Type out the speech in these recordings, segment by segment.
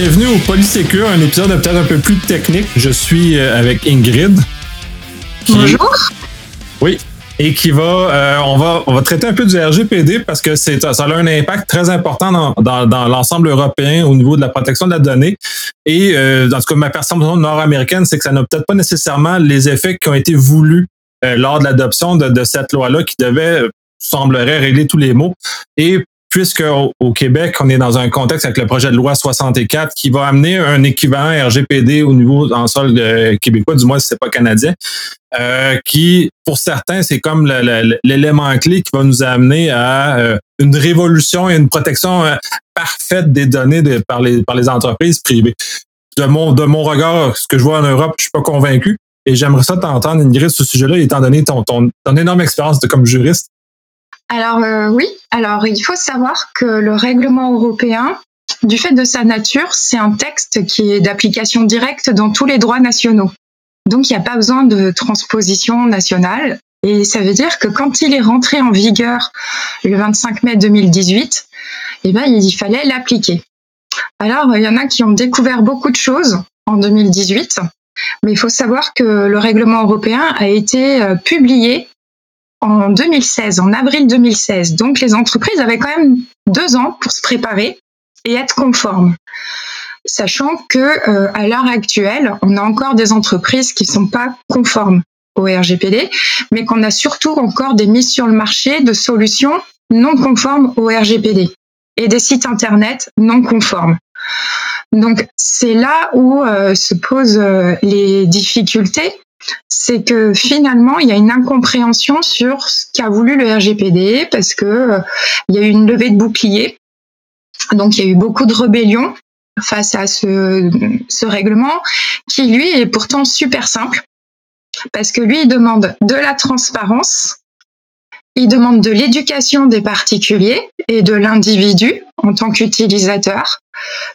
Bienvenue au Polysécure, un épisode peut-être un peu plus technique. Je suis euh, avec Ingrid. Bonjour. Oui. Et qui va, euh, on va, on va traiter un peu du RGPD parce que c'est, ça a un impact très important dans, dans, dans l'ensemble européen au niveau de la protection de la donnée. Et euh, dans tout cas, ma perception nord-américaine, c'est que ça n'a peut-être pas nécessairement les effets qui ont été voulus lors de l'adoption de, de cette loi-là, qui devait semblerait régler tous les maux. Et puisque au, Québec, on est dans un contexte avec le projet de loi 64 qui va amener un équivalent RGPD au niveau en sol euh, québécois, du moins si c'est pas canadien, euh, qui, pour certains, c'est comme l'élément clé qui va nous amener à euh, une révolution et une protection parfaite des données par, les, par les entreprises privées. De mon, de mon regard, ce que je vois en Europe, je suis pas convaincu. Et j'aimerais ça t'entendre, Ingrid, sur ce sujet-là, étant donné ton, ton, ton énorme expérience de, comme juriste. Alors euh, oui, alors il faut savoir que le règlement européen, du fait de sa nature, c'est un texte qui est d'application directe dans tous les droits nationaux. Donc il n'y a pas besoin de transposition nationale. Et ça veut dire que quand il est rentré en vigueur le 25 mai 2018, eh ben, il fallait l'appliquer. Alors, il y en a qui ont découvert beaucoup de choses en 2018, mais il faut savoir que le règlement européen a été euh, publié en 2016, en avril 2016. Donc les entreprises avaient quand même deux ans pour se préparer et être conformes. Sachant que euh, à l'heure actuelle, on a encore des entreprises qui sont pas conformes au RGPD, mais qu'on a surtout encore des mises sur le marché de solutions non conformes au RGPD et des sites internet non conformes. Donc c'est là où euh, se posent euh, les difficultés c'est que finalement, il y a une incompréhension sur ce qu'a voulu le RGPD parce que euh, il y a eu une levée de bouclier. Donc, il y a eu beaucoup de rébellions face à ce, ce règlement qui, lui, est pourtant super simple parce que lui, il demande de la transparence, il demande de l'éducation des particuliers et de l'individu en tant qu'utilisateur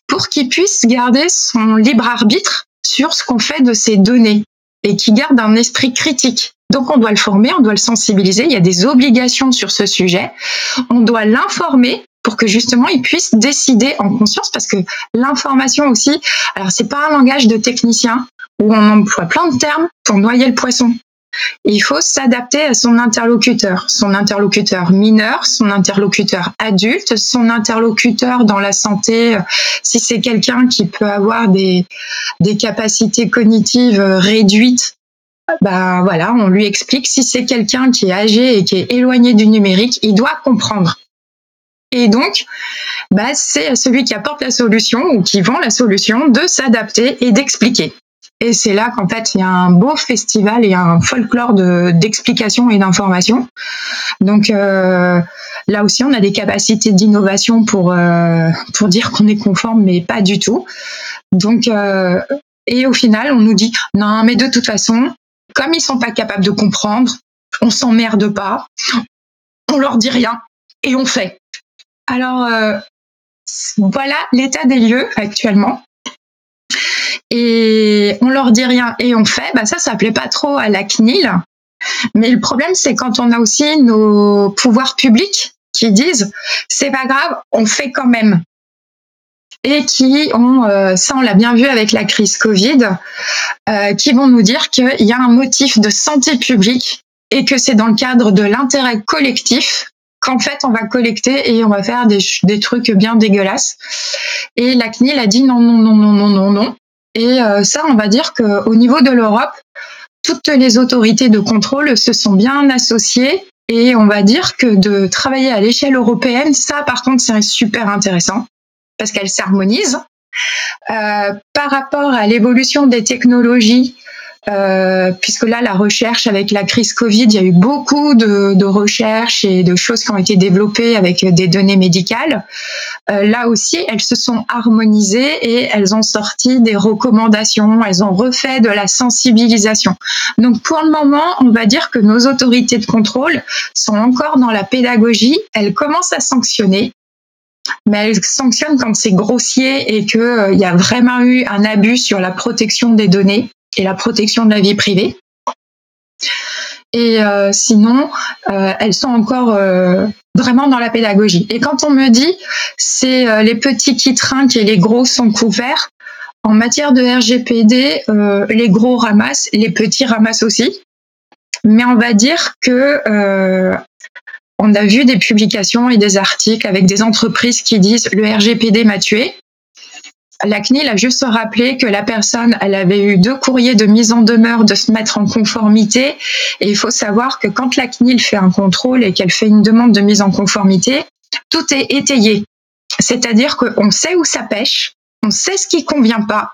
pour qu'il puisse garder son libre arbitre sur ce qu'on fait de ces données et qui garde un esprit critique. Donc on doit le former, on doit le sensibiliser, il y a des obligations sur ce sujet, on doit l'informer pour que justement il puisse décider en conscience parce que l'information aussi, alors c'est pas un langage de technicien où on emploie plein de termes pour noyer le poisson. Il faut s'adapter à son interlocuteur, son interlocuteur mineur, son interlocuteur adulte, son interlocuteur dans la santé, si c'est quelqu'un qui peut avoir des, capacités cognitives réduites bah voilà, on lui explique. Si c'est quelqu'un qui est âgé et qui est éloigné du numérique, il doit comprendre. Et donc, bah, c'est à celui qui apporte la solution ou qui vend la solution de s'adapter et d'expliquer. Et c'est là qu'en fait, il y a un beau festival et un folklore d'explications et d'informations. Donc euh, là aussi, on a des capacités d'innovation pour, euh, pour dire qu'on est conforme, mais pas du tout. Donc, euh, et au final, on nous dit, non, mais de toute façon, comme ils sont pas capables de comprendre, on s'emmerde pas, on leur dit rien et on fait. Alors, voilà l'état des lieux actuellement et on leur dit rien et on fait, bah ça, ça plaît pas trop à la CNIL. Mais le problème, c'est quand on a aussi nos pouvoirs publics qui disent c'est pas grave, on fait quand même. Et qui ont, euh, ça on l'a bien vu avec la crise Covid, euh, qui vont nous dire qu'il y a un motif de santé publique et que c'est dans le cadre de l'intérêt collectif qu'en fait on va collecter et on va faire des, des trucs bien dégueulasses. Et la CNIL a dit non, non, non, non, non, non, non. Et euh, ça, on va dire qu'au niveau de l'Europe, toutes les autorités de contrôle se sont bien associées et on va dire que de travailler à l'échelle européenne, ça par contre c'est super intéressant parce qu'elle s'harmonise. Euh, par rapport à l'évolution des technologies, euh, puisque là, la recherche avec la crise Covid, il y a eu beaucoup de, de recherches et de choses qui ont été développées avec des données médicales. Euh, là aussi, elles se sont harmonisées et elles ont sorti des recommandations, elles ont refait de la sensibilisation. Donc pour le moment, on va dire que nos autorités de contrôle sont encore dans la pédagogie, elles commencent à sanctionner, mais elles sanctionnent quand c'est grossier et qu'il euh, y a vraiment eu un abus sur la protection des données et la protection de la vie privée. Et sinon, elles sont encore vraiment dans la pédagogie. Et quand on me dit c'est les petits qui trinquent et les gros sont couverts, en matière de RGPD, les gros ramassent, les petits ramassent aussi. Mais on va dire que on a vu des publications et des articles avec des entreprises qui disent le RGPD m'a tué. La CNIL a juste rappelé que la personne, elle avait eu deux courriers de mise en demeure de se mettre en conformité. Et il faut savoir que quand la CNIL fait un contrôle et qu'elle fait une demande de mise en conformité, tout est étayé. C'est-à-dire qu'on sait où ça pêche, on sait ce qui convient pas.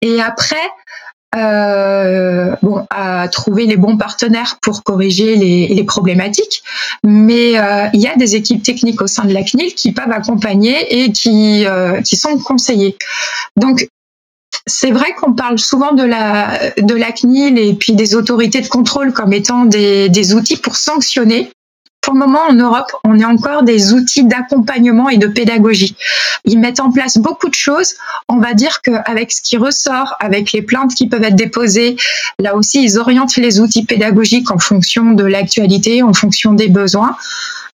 Et après, euh, bon, à trouver les bons partenaires pour corriger les, les problématiques. Mais euh, il y a des équipes techniques au sein de la CNIL qui peuvent accompagner et qui, euh, qui sont conseillées. Donc, c'est vrai qu'on parle souvent de la, de la CNIL et puis des autorités de contrôle comme étant des, des outils pour sanctionner pour le moment, en Europe, on est encore des outils d'accompagnement et de pédagogie. Ils mettent en place beaucoup de choses. On va dire qu'avec ce qui ressort, avec les plaintes qui peuvent être déposées, là aussi, ils orientent les outils pédagogiques en fonction de l'actualité, en fonction des besoins.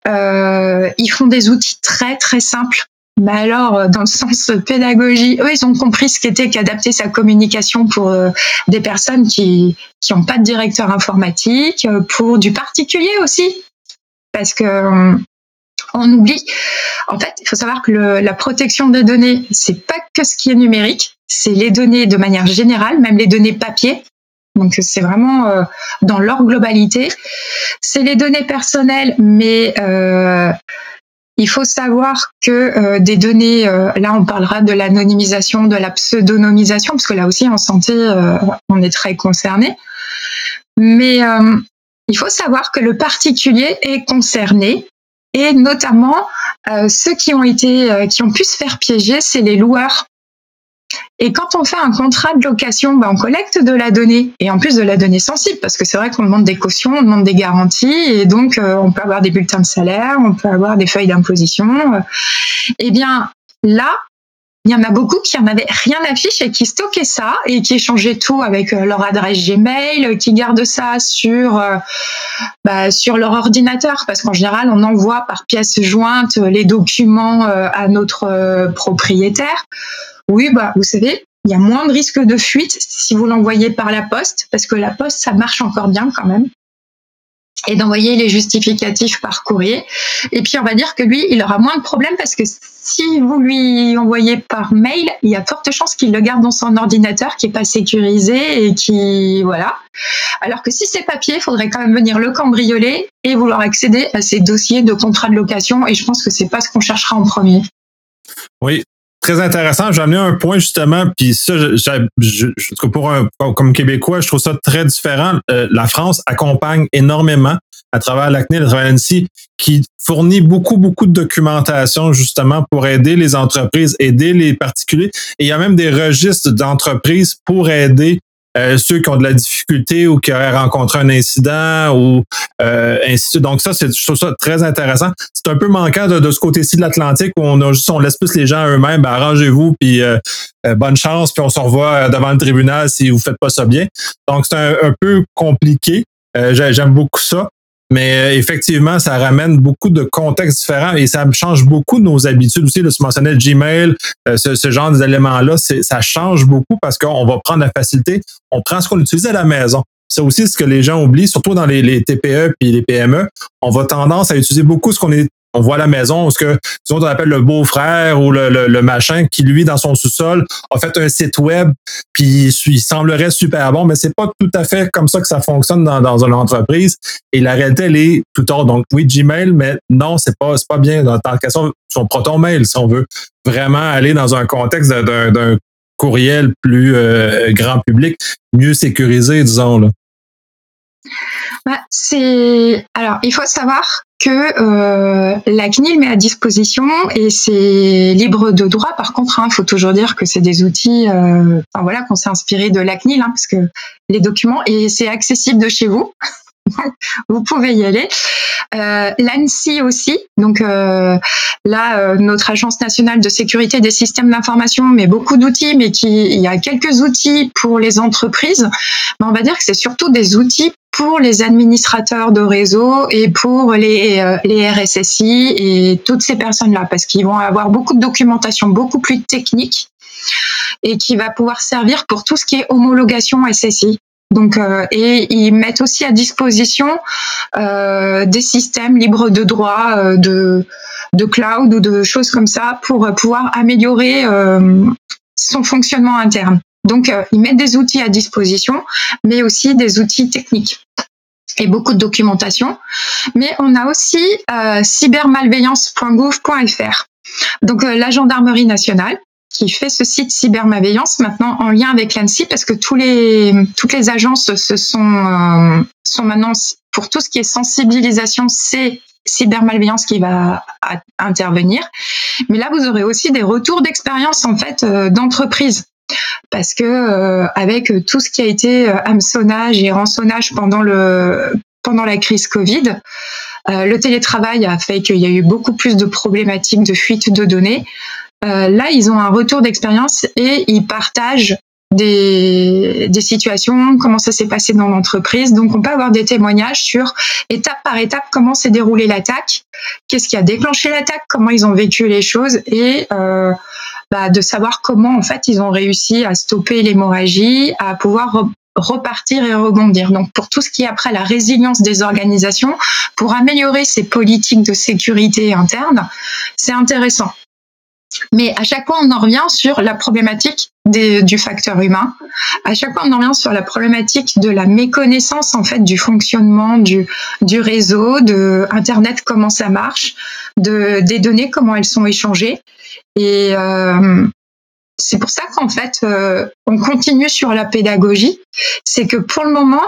Euh, ils font des outils très très simples mais alors, dans le sens pédagogie, eux, ils ont compris ce qu'était qu'adapter sa communication pour euh, des personnes qui qui n'ont pas de directeur informatique, euh, pour du particulier aussi parce que euh, on oublie. En fait, il faut savoir que la protection des données, c'est pas que ce qui est numérique, c'est les données de manière générale, même les données papier. Donc c'est vraiment euh, dans leur globalité. C'est les données personnelles, mais euh, il faut savoir que des données, là on parlera de l'anonymisation, de la pseudonymisation, parce que là aussi en santé, on est très concerné. Mais il faut savoir que le particulier est concerné et notamment euh, ceux qui ont été, euh, qui ont pu se faire piéger, c'est les loueurs. Et quand on fait un contrat de location, ben on collecte de la donnée et en plus de la donnée sensible parce que c'est vrai qu'on demande des cautions, on demande des garanties et donc euh, on peut avoir des bulletins de salaire, on peut avoir des feuilles d'imposition. Eh bien là, il y en a beaucoup qui en avaient rien à fiche et qui stockaient ça et qui échangeaient tout avec euh, leur adresse Gmail, qui gardent ça sur euh, bah, sur leur ordinateur parce qu'en général on envoie par pièce jointe les documents euh, à notre propriétaire. Oui, bah vous savez, il y a moins de risque de fuite si vous l'envoyez par la poste parce que la poste ça marche encore bien quand même et d'envoyer les justificatifs par courrier. Et puis on va dire que lui, il aura moins de problèmes parce que si vous lui envoyez par mail, il y a forte chance qu'il le garde dans son ordinateur qui est pas sécurisé et qui voilà. Alors que si c'est papier, il faudrait quand même venir le cambrioler et vouloir accéder à ces dossiers de contrat de location. Et je pense que c'est pas ce qu'on cherchera en premier. Oui, très intéressant. J'ai amené un point justement, puis ça, je, pour un, comme Québécois, je trouve ça très différent. Euh, la France accompagne énormément à travers la CNIL, à travers l'ANSI, qui fournit beaucoup, beaucoup de documentation justement pour aider les entreprises, aider les particuliers. Et il y a même des registres d'entreprises pour aider euh, ceux qui ont de la difficulté ou qui auraient rencontré un incident ou euh, ainsi de Donc ça, c'est je trouve ça très intéressant. C'est un peu manquant de, ce côté-ci de l'Atlantique où on a juste on laisse plus les gens eux-mêmes, ben, arrangez-vous puis euh, bonne chance puis on se revoit devant le tribunal si vous faites pas ça bien. Donc c'est un, peu compliqué. J'aime beaucoup ça. Mais euh, effectivement, ça ramène beaucoup de contextes différents et ça change beaucoup nos habitudes aussi. Là, tu mentionnais Gmail, euh, ce, genre d'éléments-là, ça change beaucoup parce qu'on va prendre la facilité, on prend ce qu'on utilise à la maison. C'est aussi ce que les gens oublient, surtout dans les, les TPE puis les PME. On va tendance à utiliser beaucoup ce qu'on est on voit la maison ce que on appelle le beau-frère ou le, le, machin qui lui dans son sous-sol a fait un site web puis il semblerait super bon mais c'est pas tout à fait comme ça que ça fonctionne dans, dans une entreprise. Et la réalité elle est tout tard donc oui Gmail mais non c'est pas pas bien. Dans la question son proton mail si on veut vraiment aller dans un contexte d'un courriel plus euh, grand public mieux sécurisé disons là. Bah, c'est alors il faut savoir que euh, la CNIL met à disposition et c'est libre de droit. Par contre, il hein, faut toujours dire que c'est des outils, euh, enfin voilà, qu'on s'est inspiré de la CNIL, hein, parce que les documents et c'est accessible de chez vous. vous pouvez y aller. Euh, L'ANSI aussi, donc euh, là, euh, notre agence nationale de sécurité des systèmes d'information met beaucoup d'outils, mais qui, il y a quelques outils pour les entreprises. Mais on va dire que c'est surtout des outils pour les administrateurs de réseau et pour les, euh, les RSSI et toutes ces personnes-là, parce qu'ils vont avoir beaucoup de documentation beaucoup plus technique et qui va pouvoir servir pour tout ce qui est homologation SSI. Donc, euh, et ils mettent aussi à disposition euh, des systèmes libres de droit, euh, de, de cloud ou de choses comme ça pour pouvoir améliorer euh, son fonctionnement interne. Donc, euh, ils mettent des outils à disposition, mais aussi des outils techniques et beaucoup de documentation. Mais on a aussi euh, cybermalveillance.gouv.fr. Donc, la gendarmerie nationale qui fait ce site cybermalveillance maintenant en lien avec l'ANSI parce que tous les, toutes les agences se sont, euh, sont maintenant pour tout ce qui est sensibilisation, c'est cybermalveillance qui va intervenir. Mais là, vous aurez aussi des retours d'expérience en fait euh, d'entreprise parce que euh, avec tout ce qui a été euh, hameçonnage et rançonnage pendant le pendant la crise Covid, le télétravail a fait qu'il y a eu beaucoup plus de problématiques de fuite de données. Euh, là, ils ont un retour d'expérience et ils partagent des, situations, comment ça s'est passé dans l'entreprise. Donc, on peut avoir des témoignages sur étape par étape comment s'est déroulée l'attaque, qu'est-ce qui a déclenché l'attaque, comment ils ont vécu les choses et euh, bah, de savoir comment en fait ils ont réussi à stopper l'hémorragie, à pouvoir re repartir et rebondir. Donc pour tout ce qui est après la résilience des organisations, pour améliorer ces politiques de sécurité interne, c'est intéressant. Mais à chaque fois, on en revient sur la problématique du facteur humain. À chaque fois, on en revient sur la problématique de la méconnaissance en fait du fonctionnement du, du réseau, de Internet, comment ça marche, de, des données, comment elles sont échangées. Et euh, c'est pour ça qu'en fait, euh, on continue sur la pédagogie. C'est que pour le moment,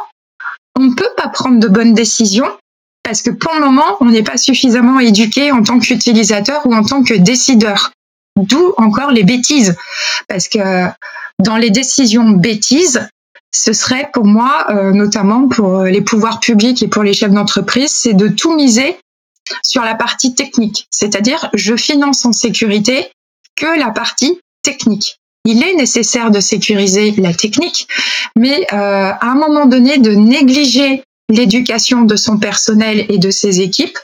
on ne peut pas prendre de bonnes décisions parce que pour le moment, on n'est pas suffisamment éduqué en tant qu'utilisateur ou en tant que décideur. D'où encore les bêtises. Parce que dans les décisions bêtises, ce serait pour moi, euh, notamment pour les pouvoirs publics et pour les chefs d'entreprise, c'est de tout miser sur la partie technique. C'est-à-dire, je finance en sécurité que la partie technique. Il est nécessaire de sécuriser la technique, mais euh, à un moment donné, de négliger l'éducation de son personnel et de ses équipes,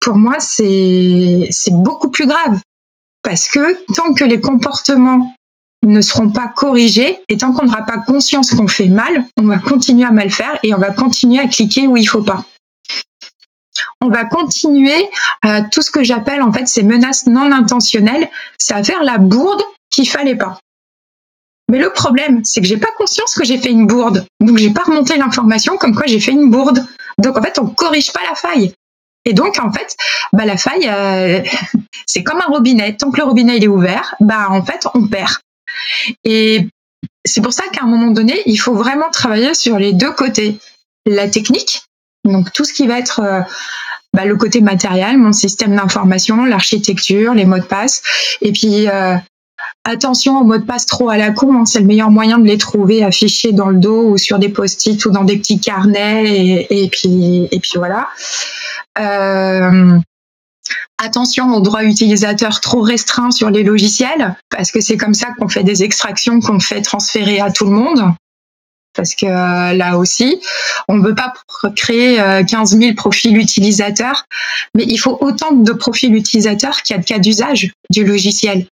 pour moi, c'est beaucoup plus grave parce que tant que les comportements ne seront pas corrigés et tant qu'on n'aura pas conscience qu'on fait mal, on va continuer à mal faire et on va continuer à cliquer où il faut pas. On va continuer à tout ce que j'appelle en fait ces menaces non intentionnelles, c'est à faire la bourde qu'il fallait pas. Mais le problème, c'est que j'ai pas conscience que j'ai fait une bourde, donc j'ai pas remonté l'information comme quoi j'ai fait une bourde. Donc en fait, on corrige pas la faille. Et donc, en fait, bah, la faille, euh, c'est comme un robinet. Tant que le robinet est ouvert, bah, en fait, on perd. Et c'est pour ça qu'à un moment donné, il faut vraiment travailler sur les deux côtés. La technique, donc tout ce qui va être euh, bah, le côté matériel, mon système d'information, l'architecture, les mots de passe, et puis euh, attention aux mots de passe trop à la con, hein, c'est le meilleur moyen de les trouver affichés dans le dos ou sur des post-it ou dans des petits carnets, et, et puis et puis voilà. Euh, attention aux droits utilisateurs trop restreints sur les logiciels, parce que c'est comme ça qu'on fait des extractions qu'on fait transférer à tout le monde. Parce que euh, là aussi, on ne veut pas créer 15 000 profils utilisateurs, mais il faut autant de profils utilisateurs qu'il y a de cas d'usage du logiciel.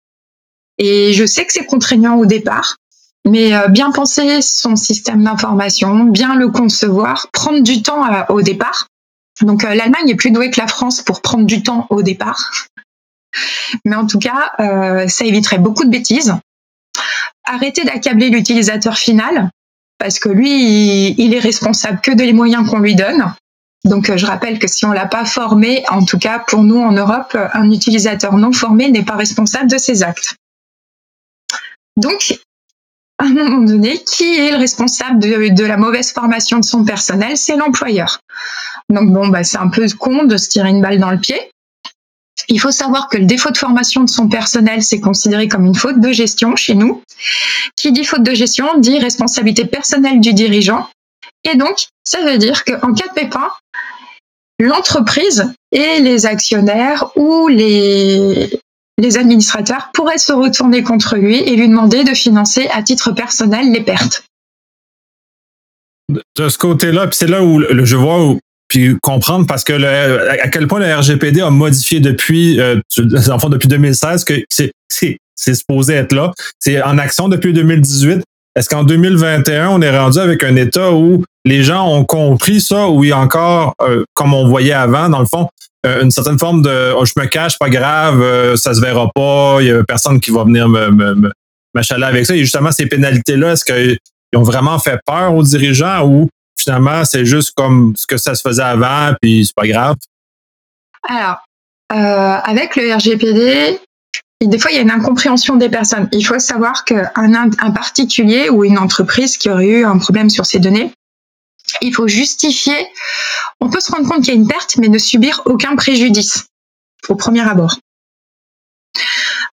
Et je sais que c'est contraignant au départ, mais euh, bien penser son système d'information, bien le concevoir, prendre du temps au départ, donc euh, l'Allemagne est plus douée que la France pour prendre du temps au départ. Mais en tout cas, euh, ça éviterait beaucoup de bêtises. Arrêter d'accabler l'utilisateur final, parce que lui, il, est responsable que des moyens qu'on lui donne. Donc euh, je rappelle que si on l'a pas formé, en tout cas pour nous en Europe, un utilisateur non formé n'est pas responsable de ses actes. Donc, à un moment donné, qui est le responsable de, la mauvaise formation de son personnel? C'est l'employeur. Donc bon, bah, c'est un peu con de se tirer une balle dans le pied. Il faut savoir que le défaut de formation de son personnel, c'est considéré comme une faute de gestion chez nous. Qui dit faute de gestion dit responsabilité personnelle du dirigeant Et donc, ça veut dire qu'en cas de pépin, l'entreprise et les actionnaires ou les, les administrateurs pourraient se retourner contre lui et lui demander de financer à titre personnel les pertes. De ce côté-là, puis c'est là où je vois où, puis comprendre parce que le, à quel point le RGPD a modifié depuis euh, depuis 2016 que c'est c'est supposé être là. C'est en action depuis 2018. Est-ce qu'en 2021, on est rendu avec un état où les gens ont compris ça, a encore, euh, comme on voyait avant, dans le fond, une certaine forme de oh, je me cache, pas grave, euh, ça se verra pas, il y a personne qui va venir me, me, m'achaler avec ça. Et justement, ces pénalités-là, est-ce qu'ils ont vraiment fait peur aux dirigeants ou finalement c'est juste comme ce que ça se faisait avant, puis c'est pas grave? Alors, avec le RGPD, des fois, il y a une incompréhension des personnes. Il faut savoir qu'un un particulier ou une entreprise qui aurait eu un problème sur ses données, il faut justifier. On peut se rendre compte qu'il y a une perte, mais ne subir aucun préjudice au premier abord.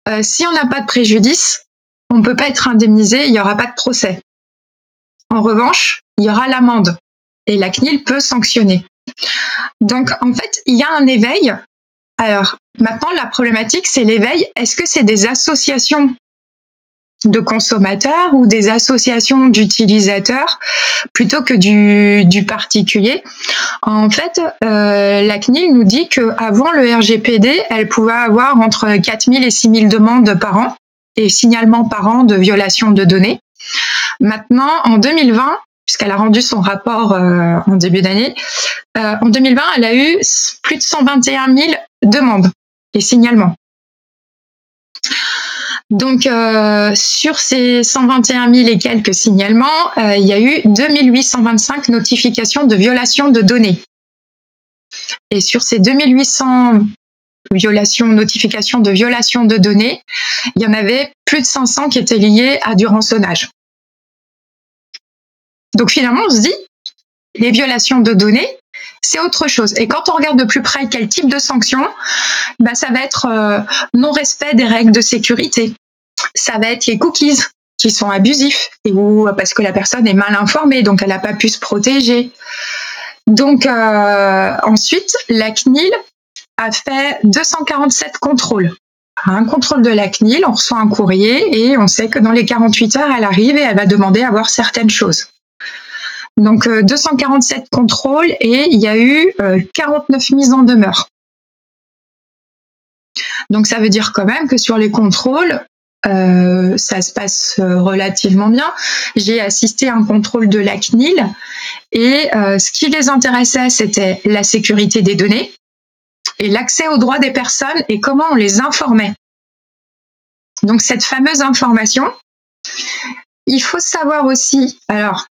Euh, si on n'a pas de préjudice, on ne peut pas être indemnisé, il n'y aura pas de procès. En revanche, il y aura l'amende et la CNIL peut sanctionner. Donc, en fait, il y a un éveil alors, maintenant, la problématique, c'est l'éveil. Est-ce que c'est des associations de consommateurs ou des associations d'utilisateurs plutôt que du, particulier. En fait, euh, la CNIL nous dit qu'avant le RGPD, elle pouvait avoir entre 4000 et 6000 demandes par an et signalements par an de violation de données. Maintenant, en 2020, puisqu'elle a rendu son rapport euh, en début d'année, euh, en 2020, elle a eu plus de 121 000 demandes et signalements. Donc, euh, sur ces 121 000 et quelques signalements, euh, il y a eu 2825 notifications de violation de données. Et sur ces 2800 violations, notifications de violation de données, il y en avait plus de 500 qui étaient liées à du rançonnage. Donc finalement, on se dit, les violations de données, c'est autre chose. Et quand on regarde de plus près quel type de sanction, bah, ça va être euh, non-respect des règles de sécurité. Ça va être les cookies qui sont abusifs et ou parce que la personne est mal informée, donc elle n'a pas pu se protéger. Donc euh, ensuite, la CNIL a fait 247 contrôles. Un contrôle de la CNIL, on reçoit un courrier et on sait que dans les 48 heures, elle arrive et elle va demander à voir certaines choses. Donc 247 euh, contrôles et il y a eu 49 euh, mises en demeure. Donc ça veut dire quand même que sur les contrôles, euh, ça se passe relativement bien. J'ai assisté à un contrôle de la CNIL et ce qui les intéressait, c'était la sécurité des données et l'accès aux droits des personnes et comment on les informait. Donc cette fameuse information, il faut savoir aussi, alors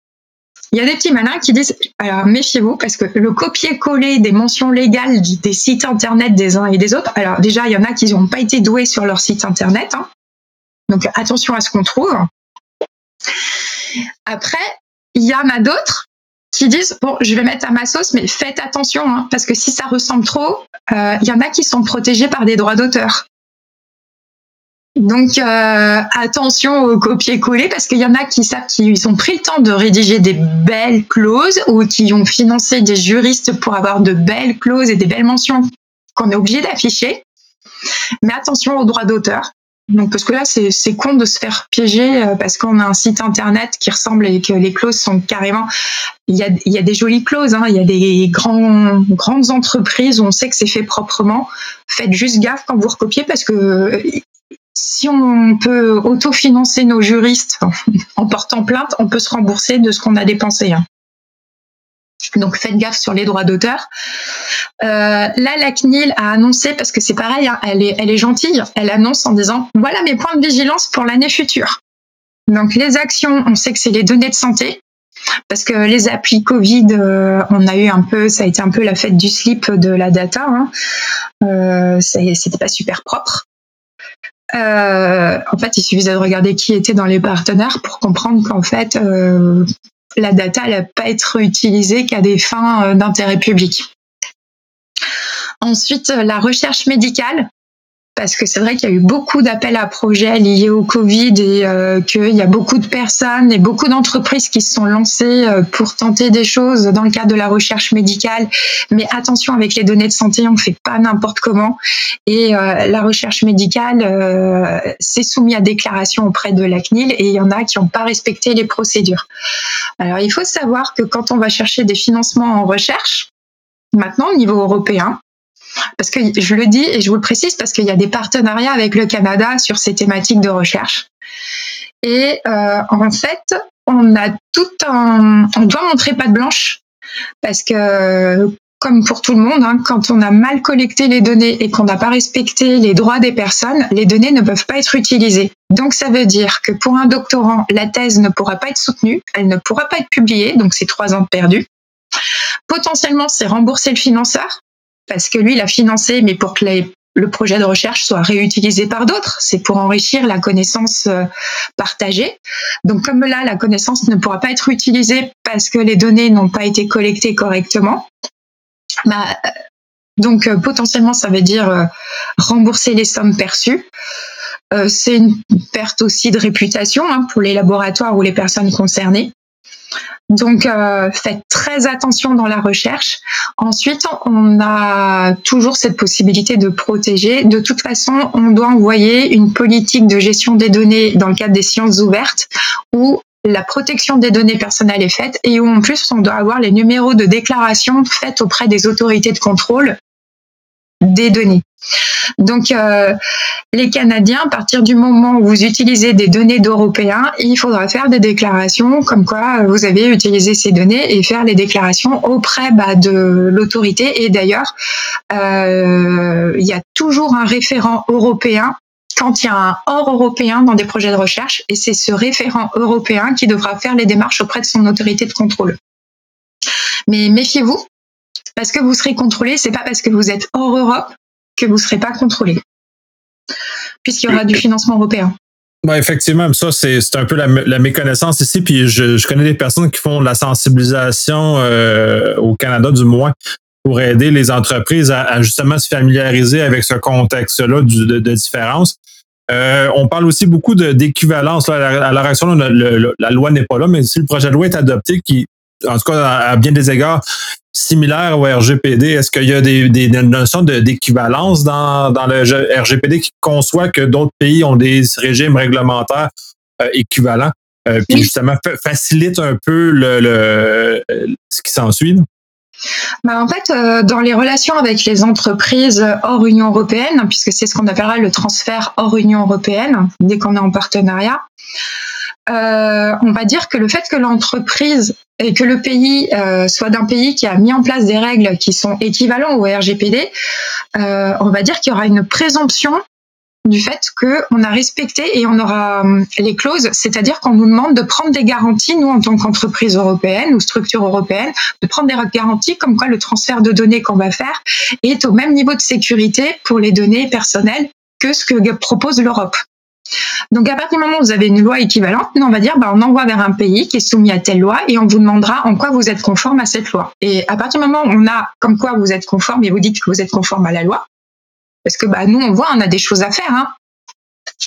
il y a des petits malins qui disent, alors méfiez-vous parce que le copier-coller des mentions légales des sites internet des uns et des autres, alors déjà il y en a qui n'ont pas été doués sur leur site internet, hein. Donc attention à ce qu'on trouve. Après, il y en a d'autres qui disent bon, je vais mettre à ma sauce, mais faites attention hein, parce que si ça ressemble trop, euh, il y en a qui sont protégés par des droits d'auteur. Donc euh, attention au copier-coller parce qu'il y en a qui savent qu'ils ont pris le temps de rédiger des belles clauses ou qui ont financé des juristes pour avoir de belles clauses et des belles mentions qu'on est obligé d'afficher. Mais attention aux droits d'auteur. Donc parce que là c'est con de se faire piéger euh, parce qu'on a un site internet qui ressemble et que les clauses sont carrément il y a, il y a des jolies clauses hein. il y a des grands, grandes entreprises où on sait que c'est fait proprement faites juste gaffe quand vous recopiez parce que si on peut autofinancer nos juristes en portant plainte, on peut se rembourser de ce qu'on a dépensé. Hein. Donc faites gaffe sur les droits d'auteur. Euh, là, la CNIL a annoncé, parce que c'est pareil, hein, elle, est, gentille, elle annonce en disant, voilà mes points de vigilance pour l'année future. Donc les actions, on sait que c'est les données de santé, parce que les applis Covid, euh, on a eu un peu, ça a été un peu la fête du slip de la data. Hein. Euh, C'était pas super propre. Euh, en fait, il suffisait de regarder qui était dans les partenaires pour comprendre qu'en fait, euh, la data n'a pas être utilisée qu'à des fins euh, d'intérêt public. Ensuite, la recherche médicale, parce que c'est vrai qu'il y a eu beaucoup d'appels à projets liés au Covid et euh, qu'il y a beaucoup de personnes et beaucoup d'entreprises qui se sont lancées euh, pour tenter des choses dans le cadre de la recherche médicale. Mais attention avec les données de santé, on ne fait pas n'importe comment. Et euh, la recherche médicale, euh, c'est soumis à déclaration auprès de la CNIL et il y en a qui n'ont pas respecté les procédures. Alors il faut savoir que quand on va chercher des financements en recherche, maintenant au niveau européen, parce que je le dis et je vous le précise parce qu'il y a des partenariats avec le Canada sur ces thématiques de recherche. Et euh, en fait, on a tout un, on doit montrer patte blanche parce que comme pour tout le monde, hein, quand on a mal collecté les données et qu'on n'a pas respecté les droits des personnes, les données ne peuvent pas être utilisées. Donc ça veut dire que pour un doctorant, la thèse ne pourra pas être soutenue, elle ne pourra pas être publiée, donc c'est trois ans perdus. Potentiellement, c'est rembourser le financeur, parce que lui, il a financé, mais pour que le projet de recherche soit réutilisé par d'autres. C'est pour enrichir la connaissance euh, partagée. Donc comme là, la connaissance ne pourra pas être utilisée parce que les données n'ont pas été collectées correctement, bah, euh, donc euh, potentiellement, ça veut dire rembourser les sommes perçues. c'est une perte aussi de réputation hein, pour les laboratoires ou les personnes concernées. Donc, euh, faites très attention dans la recherche. Ensuite, on a toujours cette possibilité de protéger. De toute façon, on doit envoyer une politique de gestion des données dans le cadre des sciences ouvertes où la protection des données personnelles est faite et où en plus on doit avoir les numéros de déclaration faits auprès des autorités de contrôle des données. Donc, euh, les Canadiens, à partir du moment où vous utilisez des données d'Européens, il faudra faire des déclarations comme quoi vous avez utilisé ces données et faire les déclarations auprès bah, de l'autorité. Et d'ailleurs, euh, il y a toujours un référent européen quand il y a un hors européen dans des projets de recherche, et c'est ce référent européen qui devra faire les démarches auprès de son autorité de contrôle. Mais méfiez-vous, parce que vous serez contrôlé, c'est pas parce que vous êtes hors Europe que vous serez pas contrôlé, puisqu'il y aura du financement européen. Oui, effectivement, ça, c'est un peu la, méconnaissance ici. Puis je, connais des personnes qui font de la sensibilisation euh, au Canada, du moins, pour aider les entreprises à, justement se familiariser avec ce contexte-là de, de, différence. Euh, on parle aussi beaucoup d'équivalence. À la réaction, la loi n'est pas là, mais si le projet de loi est adopté, qui, en tout cas, à bien des égards, similaire au RGPD? Est-ce qu'il y a des, des notions d'équivalence dans, dans le RGPD qui conçoit que d'autres pays ont des régimes réglementaires euh, équivalents? Euh, puis justement, facilite un peu le, le ce qui s'ensuit? Bah en fait, euh, dans les relations avec les entreprises hors Union européenne, puisque c'est ce qu'on appellera le transfert hors Union européenne, dès qu'on est en partenariat, euh, on va dire que le fait que l'entreprise et que le pays euh, soit d'un pays qui a mis en place des règles qui sont équivalentes au RGPD, euh, on va dire qu'il y aura une présomption du fait qu'on a respecté et on aura les clauses, c'est-à-dire qu'on nous demande de prendre des garanties, nous en tant qu'entreprise européenne ou structure européenne, de prendre des garanties comme quoi le transfert de données qu'on va faire est au même niveau de sécurité pour les données personnelles que ce que propose l'Europe. Donc à partir du moment où vous avez une loi équivalente, nous on va dire bah, on envoie vers un pays qui est soumis à telle loi et on vous demandera en quoi vous êtes conforme à cette loi. Et à partir du moment où on a comme quoi vous êtes conforme et vous dites que vous êtes conforme à la loi, parce que bah, nous on voit on a des choses à faire. Hein.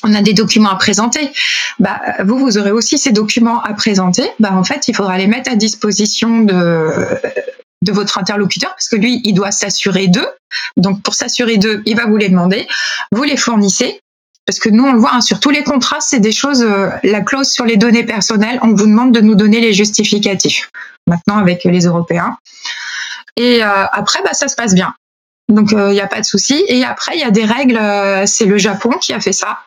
On a des documents à présenter. Bah, vous, vous aurez aussi ces documents à présenter. Bah, en fait, il faudra les mettre à disposition de, de votre interlocuteur parce que lui, il doit s'assurer d'eux. Donc, pour s'assurer d'eux, il va vous les demander. Vous les fournissez parce que nous, on le voit, hein, sur tous les contrats, c'est des choses, euh, la clause sur les données personnelles, on vous demande de nous donner les justificatifs. Maintenant, avec les Européens. Et euh, après, bah, ça se passe bien. Donc, il euh, n'y a pas de souci. Et après, il y a des règles. c'est le Japon qui a fait ça.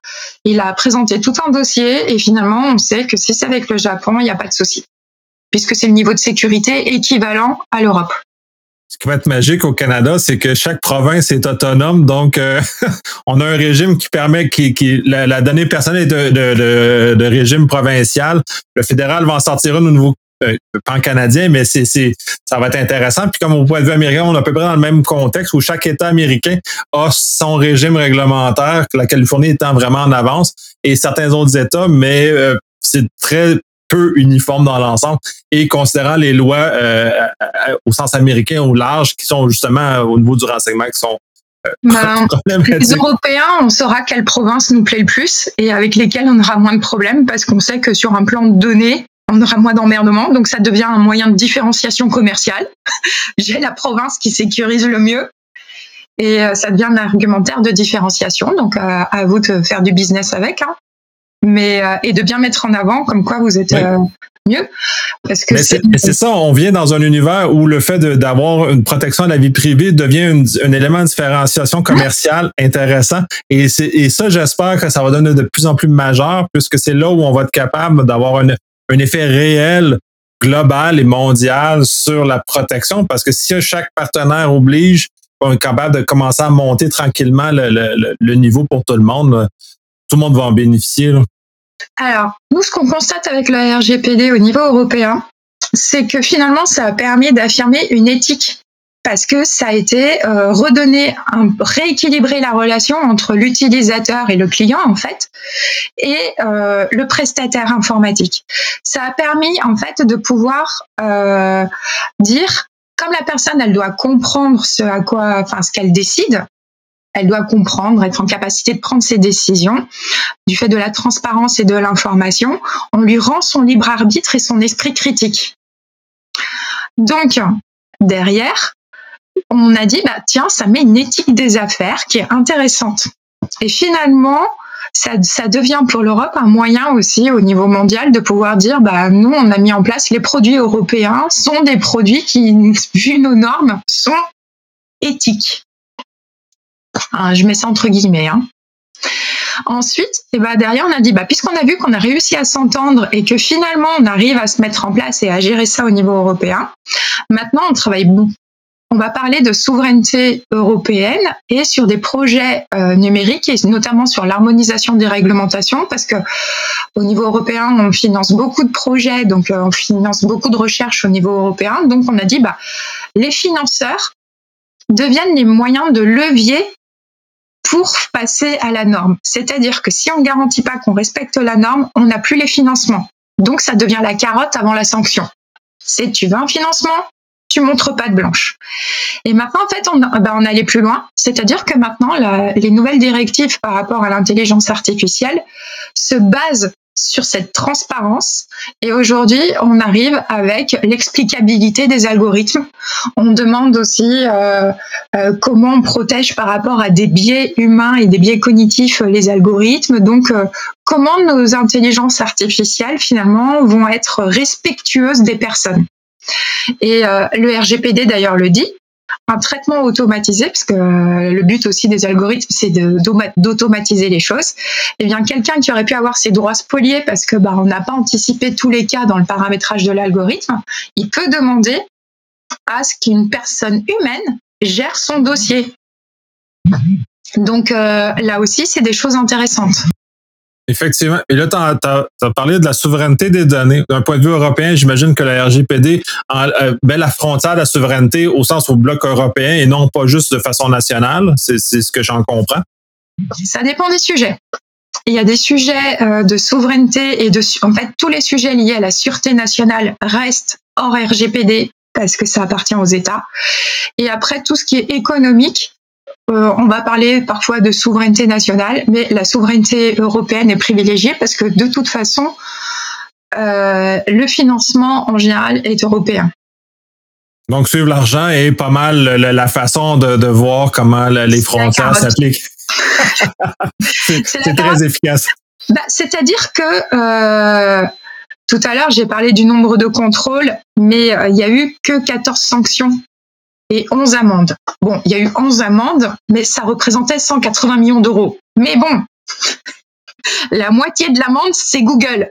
Il a présenté tout un dossier et finalement, on sait que si c'est avec le Japon, il n'y a pas de souci. Puisque c'est le niveau de sécurité équivalent à l'Europe. Ce qui va être magique au Canada, c'est que chaque province est autonome, donc euh, on a un régime qui permet qui, qui la, donnée personnelle est de, de, de, régime provincial. Le fédéral va en sortir une au niveau euh, pan canadien, mais c'est, c'est ça va être intéressant. Puis comme au point de vue américain, on est à peu près dans le même contexte où chaque État américain a son régime réglementaire, la Californie étant vraiment en avance, et certains autres États, mais euh, c'est très peu uniforme dans l'ensemble et considérant les lois euh, au sens américain au large qui sont justement au niveau du renseignement qui sont ben, les Européens, on saura quelle province nous plaît le plus et avec lesquelles on aura moins de problèmes parce qu'on sait que sur un plan de données, on aura moins d'emmerdements, donc ça devient un moyen de différenciation commerciale. J'ai la province qui sécurise le mieux et euh, ça devient un argumentaire de différenciation. Donc euh, à vous de faire du business avec, hein. Mais euh, et de bien mettre en avant comme quoi vous êtes mieux. Parce que c'est ça, on vient dans un univers où le fait d'avoir une protection de la vie privée devient un élément de différenciation commerciale intéressant. Et, et ça, j'espère que ça va donner de plus en plus majeur, puisque c'est là où on va être capable d'avoir un, un effet réel global et mondial sur la protection, parce que si chaque partenaire oblige, on est capable de commencer à monter tranquillement le, niveau pour tout le monde, tout le monde va en bénéficier. Alors, nous, ce qu'on constate avec le RGPD au niveau européen, c'est que finalement, ça a permis d'affirmer une éthique parce que ça a été euh, redonner, un, rééquilibrer la relation entre l'utilisateur et le client en fait, et euh, le prestataire informatique. Ça a permis en fait de pouvoir euh, dire, comme la personne elle doit comprendre ce à quoi, enfin ce qu'elle décide, elle doit comprendre, être en capacité de prendre ses décisions. Du fait de la transparence et de l'information, on lui rend son libre arbitre et son esprit critique. Donc, derrière, on a dit, bah, tiens, ça met une éthique des affaires qui est intéressante. Et finalement, ça, devient pour l'Europe un moyen aussi au niveau mondial de pouvoir dire, bah, nous, on a mis en place les produits européens sont des produits qui, vu nos normes, sont éthiques. Hein, je mets ça entre guillemets. Hein. Ensuite, et eh ben derrière, on a dit, bah, puisqu'on a vu qu'on a réussi à s'entendre et que finalement on arrive à se mettre en place et à gérer ça au niveau européen, maintenant on travaille on va parler de souveraineté européenne et sur des projets euh, numériques et notamment sur l'harmonisation des réglementations parce que au niveau européen on finance beaucoup de projets donc euh, on finance beaucoup de recherches au niveau européen donc on a dit bah les financeurs deviennent les moyens de levier pour passer à la norme. C'est-à-dire que si on ne garantit pas qu'on respecte la norme, on n'a plus les financements. Donc ça devient la carotte avant la sanction. C'est tu veux un financement, tu montres pas de blanche. Et maintenant, en fait, on, ben, on allait plus loin. C'est-à-dire que maintenant, les nouvelles directives par rapport à l'intelligence artificielle se basent sur cette transparence. Et aujourd'hui, on arrive avec l'explicabilité des algorithmes. On demande aussi euh, euh, comment on protège par rapport à des biais humains et des biais cognitifs les algorithmes. Donc, euh, comment nos intelligences artificielles finalement vont être respectueuses des personnes. Et euh, le RGPD d'ailleurs le dit, un traitement automatisé, parce que euh, le but aussi des algorithmes, c'est d'automatiser les choses. Eh bien, quelqu'un qui aurait pu avoir ses droits spoliés parce que bah, n'a pas anticipé tous les cas dans le paramétrage de l'algorithme, il peut demander à ce qu'une personne humaine gère son dossier. Donc euh, là aussi, c'est des choses intéressantes. Effectivement. Et là, tu as, parlé de la souveraineté des données. D'un point de vue européen, j'imagine que la RGPD euh, met la frontière de la souveraineté au sens au bloc européen et non pas juste de façon nationale. C'est ce que j'en comprends. Ça dépend des sujets. Il y a des sujets euh, de souveraineté et de, en fait, tous les sujets liés à la sûreté nationale restent hors RGPD parce que ça appartient aux États. Et après, tout ce qui est économique, euh, on va parler parfois de souveraineté nationale, mais la souveraineté européenne est privilégiée parce que de toute façon, euh, le financement en général est européen. Donc, suivre l'argent est pas mal la, façon de, voir comment les frontières s'appliquent. c'est très efficace. Bah, c'est-à-dire que euh, tout à l'heure, j'ai parlé du nombre de contrôles, mais il n'y a eu que 14 sanctions et 11 amendes. Bon, il y a eu 11 amendes, mais ça représentait 180 millions d'euros. Mais bon, la moitié de l'amende, c'est Google.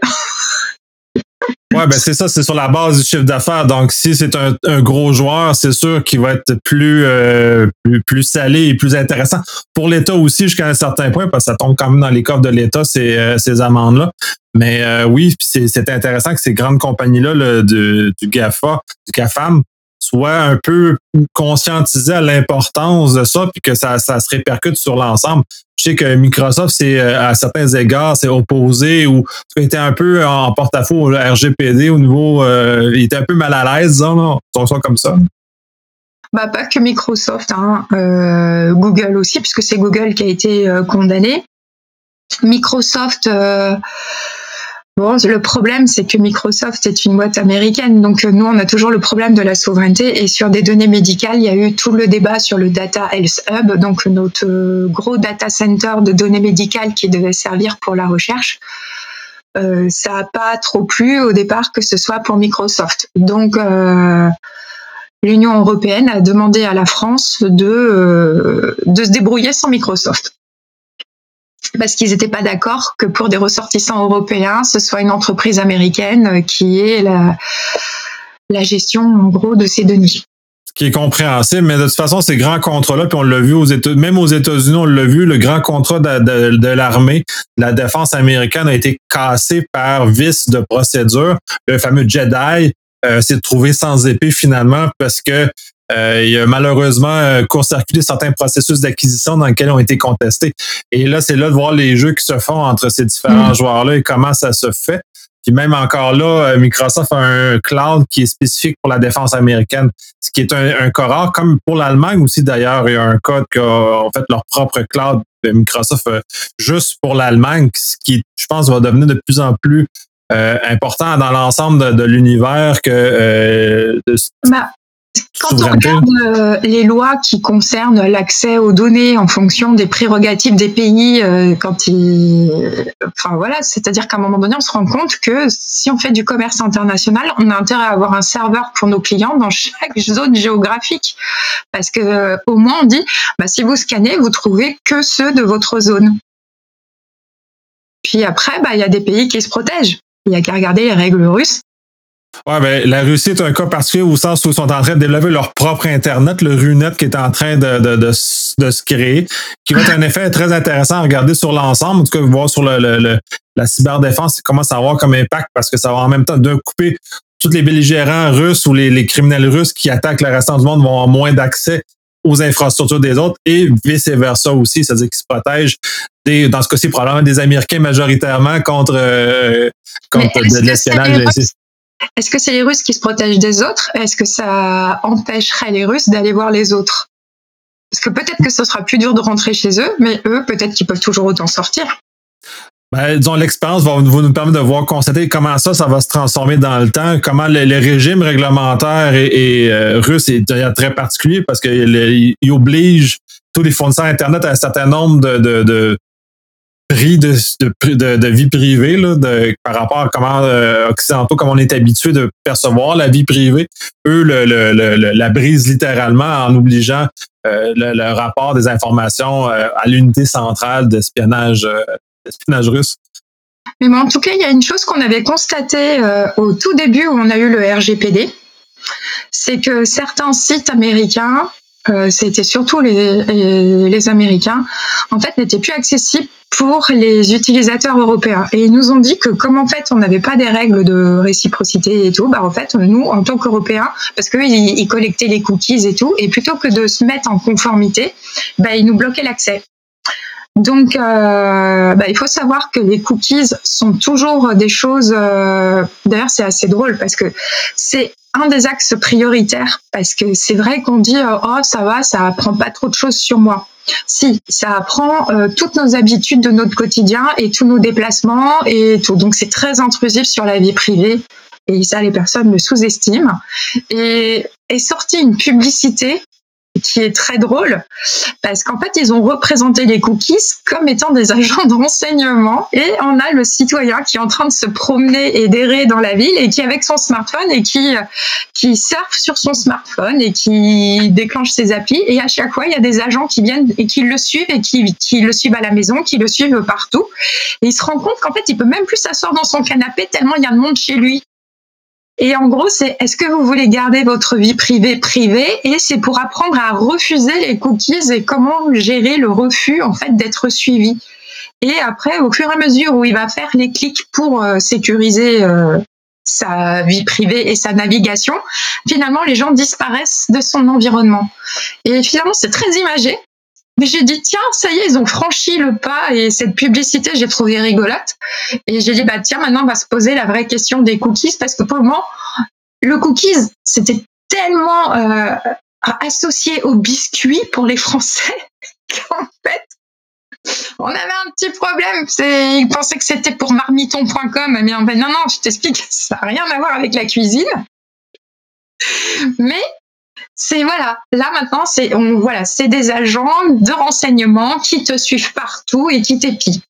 Ouais, ben c'est ça, c'est sur la base du chiffre d'affaires. Donc, si c'est un, gros joueur, c'est sûr qu'il va être plus, euh, plus, plus salé et plus intéressant. Pour l'État aussi, jusqu'à un certain point, parce que ça tombe quand même dans les coffres de l'État, ces, euh, amendes-là. Mais euh, oui, c'est intéressant que ces grandes compagnies-là, du GAFA, du GAFAM, soit un peu conscientisé à l'importance de ça, puis que ça, se répercute sur l'ensemble. Je sais que Microsoft, c'est euh, à certains égards, c'est opposé ou était un peu en porte-à-faux au RGPD au niveau, euh, il était un peu mal à l'aise, disons, ça comme ça. bah, pas que Microsoft, hein, euh, Google aussi, puisque c'est Google qui a été condamné. Microsoft, bon, le problème c'est que Microsoft est une boîte américaine, donc nous on a toujours le problème de la souveraineté et sur des données médicales, il y a eu tout le débat sur le Data Health Hub, donc notre gros data center de données médicales qui devait servir pour la recherche. ça n'a pas trop plu au départ que ce soit pour Microsoft. Donc l'Union européenne a demandé à la France de, euh, de se débrouiller sans Microsoft. Parce qu'ils n'étaient pas d'accord que pour des ressortissants européens, ce soit une entreprise américaine qui ait la, la gestion, en gros, de ces données qui est compréhensible, mais de toute façon, ces grands contrats-là, puis on l'a vu aux États, même aux États-Unis, on l'a vu, le grand contrat de, de, de l'armée, la défense américaine a été cassé par vice de procédure. Le fameux Jedi, euh, s'est trouvé sans épée finalement parce que euh, il a malheureusement euh, court-circuité certains processus d'acquisition dans lesquels ont été contestés. Et là, c'est là de voir les jeux qui se font entre ces différents mm. joueurs-là et comment ça se fait. Puis même encore là, Microsoft a un cloud qui est spécifique pour la défense américaine, ce qui est un, un cas rare, comme pour l'Allemagne aussi d'ailleurs, il y a un code qui a en fait leur propre cloud de Microsoft juste pour l'Allemagne, ce qui, je pense, va devenir de plus en plus euh, important dans l'ensemble de, l'univers que euh, bah, quand on regarde euh, les lois qui concernent l'accès aux données en fonction des prérogatives des pays, quand ils, enfin voilà, c'est-à-dire qu'à un moment donné, on se rend compte que si on fait du commerce international, on a intérêt à avoir un serveur pour nos clients dans chaque zone géographique, parce que au moins on dit, bah, si vous scannez, vous trouvez que ceux de votre zone. Puis après, bah, il y a des pays qui se protègent. Il n'y a qu'à regarder les règles russes. Ouais, ben, la Russie est un cas particulier au sens où ils sont en train de développer leur propre Internet, le RUNET qui est en train de, de, de, se créer, qui va être un effet très intéressant à regarder sur l'ensemble, en tout cas, voir sur le, le, la cyberdéfense, comment ça va avoir comme impact, parce que ça va en même temps d'un couper tous les belligérants russes ou les, les, criminels russes qui attaquent le restant du monde vont avoir moins d'accès aux infrastructures des autres et vice-versa aussi, c'est-à-dire qu'ils se protègent des, dans ce cas-ci, probablement des Américains majoritairement contre, euh, contre de, l'espionnage. Est-ce que c'est les Russes qui se protègent des autres? Est-ce que ça empêcherait les Russes d'aller voir les autres? Parce que peut-être que ce sera plus dur de rentrer chez eux, mais eux, peut-être qu'ils peuvent toujours autant sortir. Ben, disons, l'expérience va, nous permettre de voir, constater comment ça, ça va se transformer dans le temps, comment le, régime réglementaire et, euh, russe est très particulier parce qu'il oblige tous les fournisseurs Internet à un certain nombre de, de, de, vie privée là, par rapport à comment euh, occidentaux, comme on est habitué de percevoir la vie privée. Eux le, le, la brise littéralement en obligeant euh, le, rapport des informations à l'unité centrale d'espionnage l'espionnage russe. Mais en tout cas, il y a une chose qu'on avait constatée euh, au tout début où on a eu le RGPD, c'est que certains sites américains, euh, c'était surtout les, les, Américains, en fait, n'étaient plus accessibles pour les utilisateurs européens. Et ils nous ont dit que comme en fait on n'avait pas des règles de réciprocité et tout, bah en fait nous en tant qu'Européens, parce qu'ils ils collectaient les cookies et tout, et plutôt que de se mettre en conformité, bah ils nous bloquaient l'accès. Donc, euh, bah, il faut savoir que les cookies sont toujours des choses. Euh, d'ailleurs, c'est assez drôle parce que c'est un des axes prioritaires parce que c'est vrai qu'on dit euh, oh ça va, ça apprend pas trop de choses sur moi. Si, ça apprend toutes nos habitudes de notre quotidien et tous nos déplacements et tout. Donc c'est très intrusif sur la vie privée et ça les personnes le sous-estiment. Et est sortie une publicité qui est très drôle parce qu'en fait ils ont représenté les cookies comme étant des agents de renseignement et on a le citoyen qui est en train de se promener et d'errer dans la ville et qui avec son smartphone et qui qui surfe sur son smartphone et qui déclenche ses applis et à chaque fois il y a des agents qui viennent et qui le suivent et qui, qui le suivent à la maison, qui le suivent partout. Et il se rend compte qu'en fait il peut même plus s'asseoir dans son canapé tellement il y a de monde chez lui et en gros, c'est est-ce que vous voulez garder votre vie privée privée? Et c'est pour apprendre à refuser les cookies et comment gérer le refus en fait d'être suivi. Et après, au fur et à mesure où il va faire les clics pour euh, sécuriser euh, sa vie privée et sa navigation, finalement, les gens disparaissent de son environnement. Et finalement, c'est très imagé. Mais j'ai dit, tiens, ça y est, ils ont franchi le pas et cette publicité, j'ai trouvé rigolote. Et j'ai dit, bah, tiens, maintenant, on va se poser la vraie question des cookies parce que pour le moment, le cookies, c'était tellement euh, associé au biscuit pour les Français. en fait, on avait un petit problème. Ils pensaient que c'était pour marmiton.com, mais en fait, non, non, je t'explique, ça n'a rien à voir avec la cuisine. Mais c'est voilà, là maintenant, c'est voilà, c'est des agents de renseignement qui te suivent partout et qui t'épient.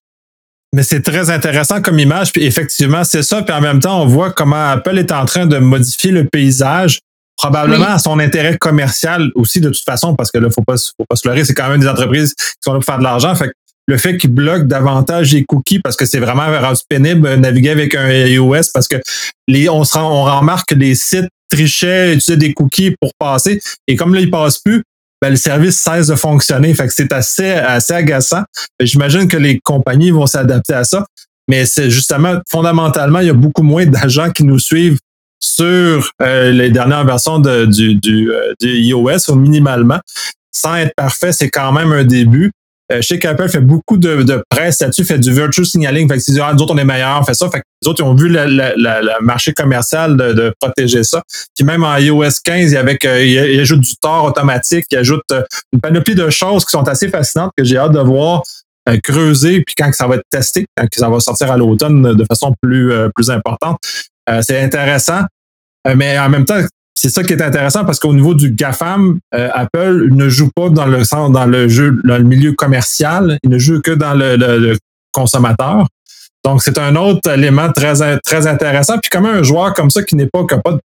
Mais c'est très intéressant comme image, puis effectivement, c'est ça. Puis en même temps, on voit comment Apple est en train de modifier le paysage, probablement à son intérêt commercial aussi de toute façon, parce que là, faut pas, faut pas se leurrer, c'est quand même des entreprises qui sont là pour faire de l'argent. Fait le fait qu'ils bloquent davantage les cookies parce que c'est vraiment pénible naviguer avec un iOS parce que les, on, se on remarque que les sites trichaient, utilisaient des cookies pour passer et comme là, ils passent plus, ben, le service cesse de fonctionner. Fait c'est assez, assez agaçant. J'imagine que les compagnies vont s'adapter à ça. Mais c'est justement, fondamentalement, il y a beaucoup moins d'agents qui nous suivent sur euh, les dernières versions de, du, du, euh, du iOS ou minimalement. Sans être parfait, c'est quand même un début. Euh, je sais qu'Apple fait beaucoup de, presse là-dessus, fait du virtual signaling. Fait que si ah, autres, on est meilleurs, on fait ça. Fait que les autres, ils ont vu le marché commercial de, protéger ça. Puis même en iOS 15, il, avec, euh, il, ajoute du tort automatique, il ajoute euh, une panoplie de choses qui sont assez fascinantes que j'ai hâte de voir euh, creuser, puis quand ça va être testé, quand ça va sortir à l'automne de façon plus, plus importante. c'est intéressant. mais en même temps, c'est ça qui est intéressant parce qu'au niveau du GAFAM, euh, Apple ne joue pas dans le sens, dans le jeu, dans le milieu commercial, il ne joue que dans le, consommateur. Donc, c'est un autre élément très, très intéressant. Puis, comme un joueur comme ça qui n'est pas,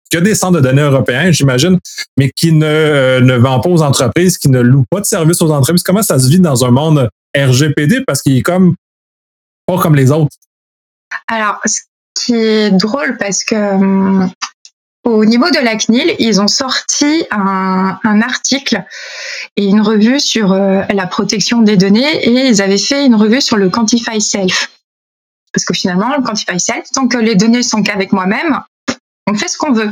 qui a, des centres de données européens, j'imagine, mais qui ne, euh, ne vend pas aux entreprises, qui ne loue pas de services aux entreprises, comment ça se vit dans un monde RGPD? Parce qu'il est comme pas comme les autres. Alors, ce qui est drôle parce que hum, au niveau de la CNIL, ils ont sorti un, article et une revue sur euh, la protection des données et ils avaient fait une revue sur le Quantify Self. Parce que finalement, le Quantify Self, tant que les données sont qu'avec moi-même, on fait ce qu'on veut.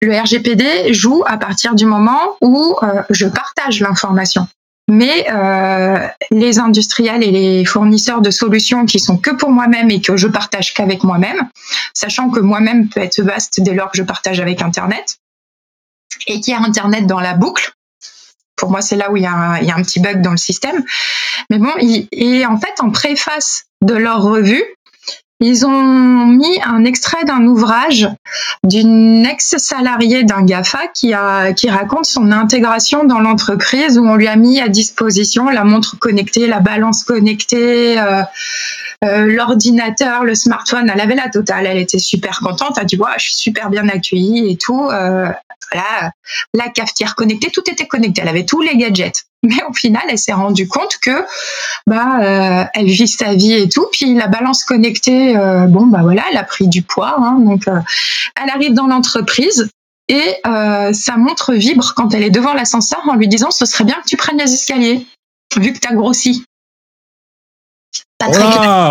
Le RGPD joue à partir du moment où euh, je partage l'information. Mais euh, les industriels et les fournisseurs de solutions qui sont que pour moi-même et que je partage qu'avec moi-même, sachant que moi-même peut être vaste dès lors que je partage avec Internet, et qu'il y a Internet dans la boucle, pour moi c'est là où il y, a un, petit bug dans le système. Mais bon, et en fait en préface de leur revue, ils ont mis un extrait d'un ouvrage d'une ex-salariée d'un GAFA qui, a, qui raconte son intégration dans l'entreprise où on lui a mis à disposition la montre connectée, la balance connectée, euh, euh, l'ordinateur, le smartphone. Elle avait la totale. Elle était super contente. Elle a dit, ouais, je suis super bien accueillie et tout. Euh, la cafetière connectée, tout était connecté. Elle avait tous les gadgets. Mais au final, elle s'est rendue compte que bah euh, elle vit sa vie et tout. Puis la balance connectée, euh, bon bah voilà, elle a pris du poids. Hein, donc euh, elle arrive dans l'entreprise et sa montre vibre quand elle est devant l'ascenseur en lui disant ce serait bien que tu prennes les escaliers vu que tu as grossi. Pas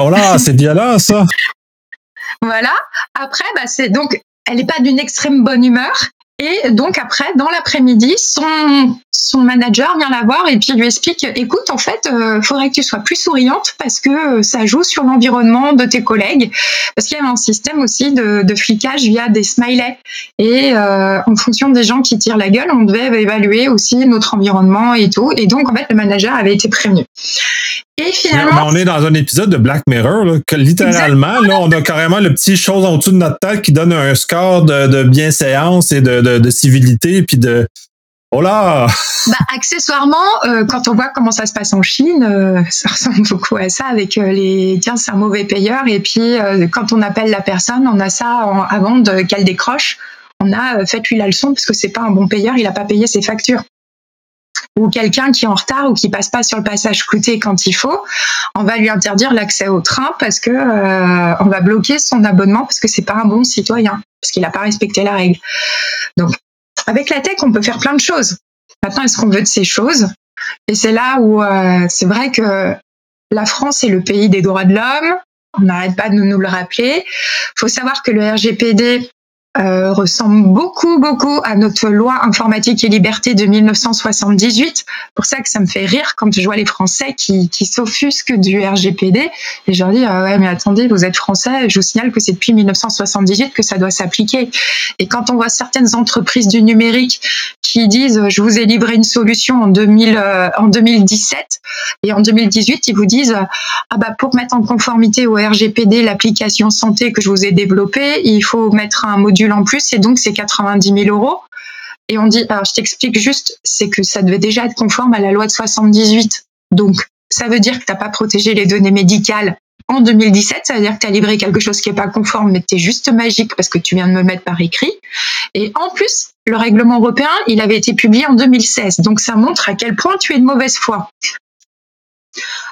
oh là, c'est bien là ça. voilà. Après, bah c'est donc elle n'est pas d'une extrême bonne humeur et donc après, dans l'après-midi, son, son manager vient la voir et puis lui explique, écoute, en fait, euh, faudrait que tu sois plus souriante parce que ça joue sur l'environnement de tes collègues. Parce qu'il y avait un système aussi de, de flicage via des smileys. Et euh, en fonction des gens qui tirent la gueule, on devait évaluer aussi notre environnement et tout. Et donc, en fait, le manager avait été prévenu. Et finalement. on est dans un épisode de Black Mirror, là, que littéralement, là, on a carrément le petit chose en dessous de notre tête qui donne un score de, de bienséance et de, de, de civilité, puis de. Oh là! Bah, accessoirement, euh, quand on voit comment ça se passe en Chine, euh, ça ressemble beaucoup à ça avec euh, les tiens, c'est un mauvais payeur. Et puis, quand on appelle la personne, on a ça avant de, qu'elle décroche. On a fait lui la leçon parce que c'est pas un bon payeur, il a pas payé ses factures ou quelqu'un qui est en retard ou qui passe pas sur le passage coûté quand il faut, on va lui interdire l'accès au train parce que euh, on va bloquer son abonnement parce que c'est pas un bon citoyen parce qu'il n'a pas respecté la règle. Donc avec la tech, on peut faire plein de choses. Maintenant, est-ce qu'on veut de ces choses? Et c'est là où euh, c'est vrai que la France est le pays des droits de l'homme. On n'arrête pas de nous le rappeler. Il faut savoir que le RGPD euh, ressemble beaucoup, beaucoup à notre loi informatique et liberté de 1978. Pour ça que ça me fait rire quand je vois les Français qui, s'offusquent du RGPD. Et je leur dis, ah ouais, mais attendez, vous êtes Français, je vous signale que c'est depuis 1978 que ça doit s'appliquer. Et quand on voit certaines entreprises du numérique qui disent, je vous ai livré une solution en, 2000, euh, en 2017, et en 2018, ils vous disent, ah bah, pour mettre en conformité au RGPD l'application santé que je vous ai développée, il faut mettre un module en plus et donc c'est 90 000 euros. Et on dit, alors je t'explique juste, c'est que ça devait déjà être conforme à la loi de 78. Donc, ça veut dire que tu n'as pas protégé les données médicales en 2017, ça veut dire que tu as livré quelque chose qui n'est pas conforme, mais tu es juste magique parce que tu viens de me mettre par écrit. Et en plus, le règlement européen, il avait été publié en 2016. Donc ça montre à quel point tu es de mauvaise foi.